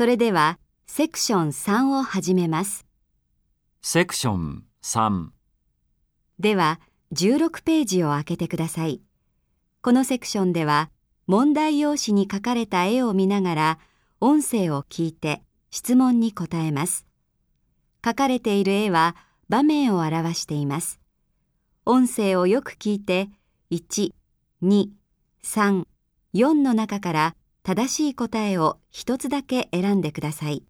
それでは、セクション3を始めます。セクション3では、16ページを開けてください。このセクションでは、問題用紙に描かれた絵を見ながら、音声を聞いて質問に答えます。描かれている絵は場面を表しています。音声をよく聞いて、1、2、3、4の中から正しい答えを一つだけ選んでください。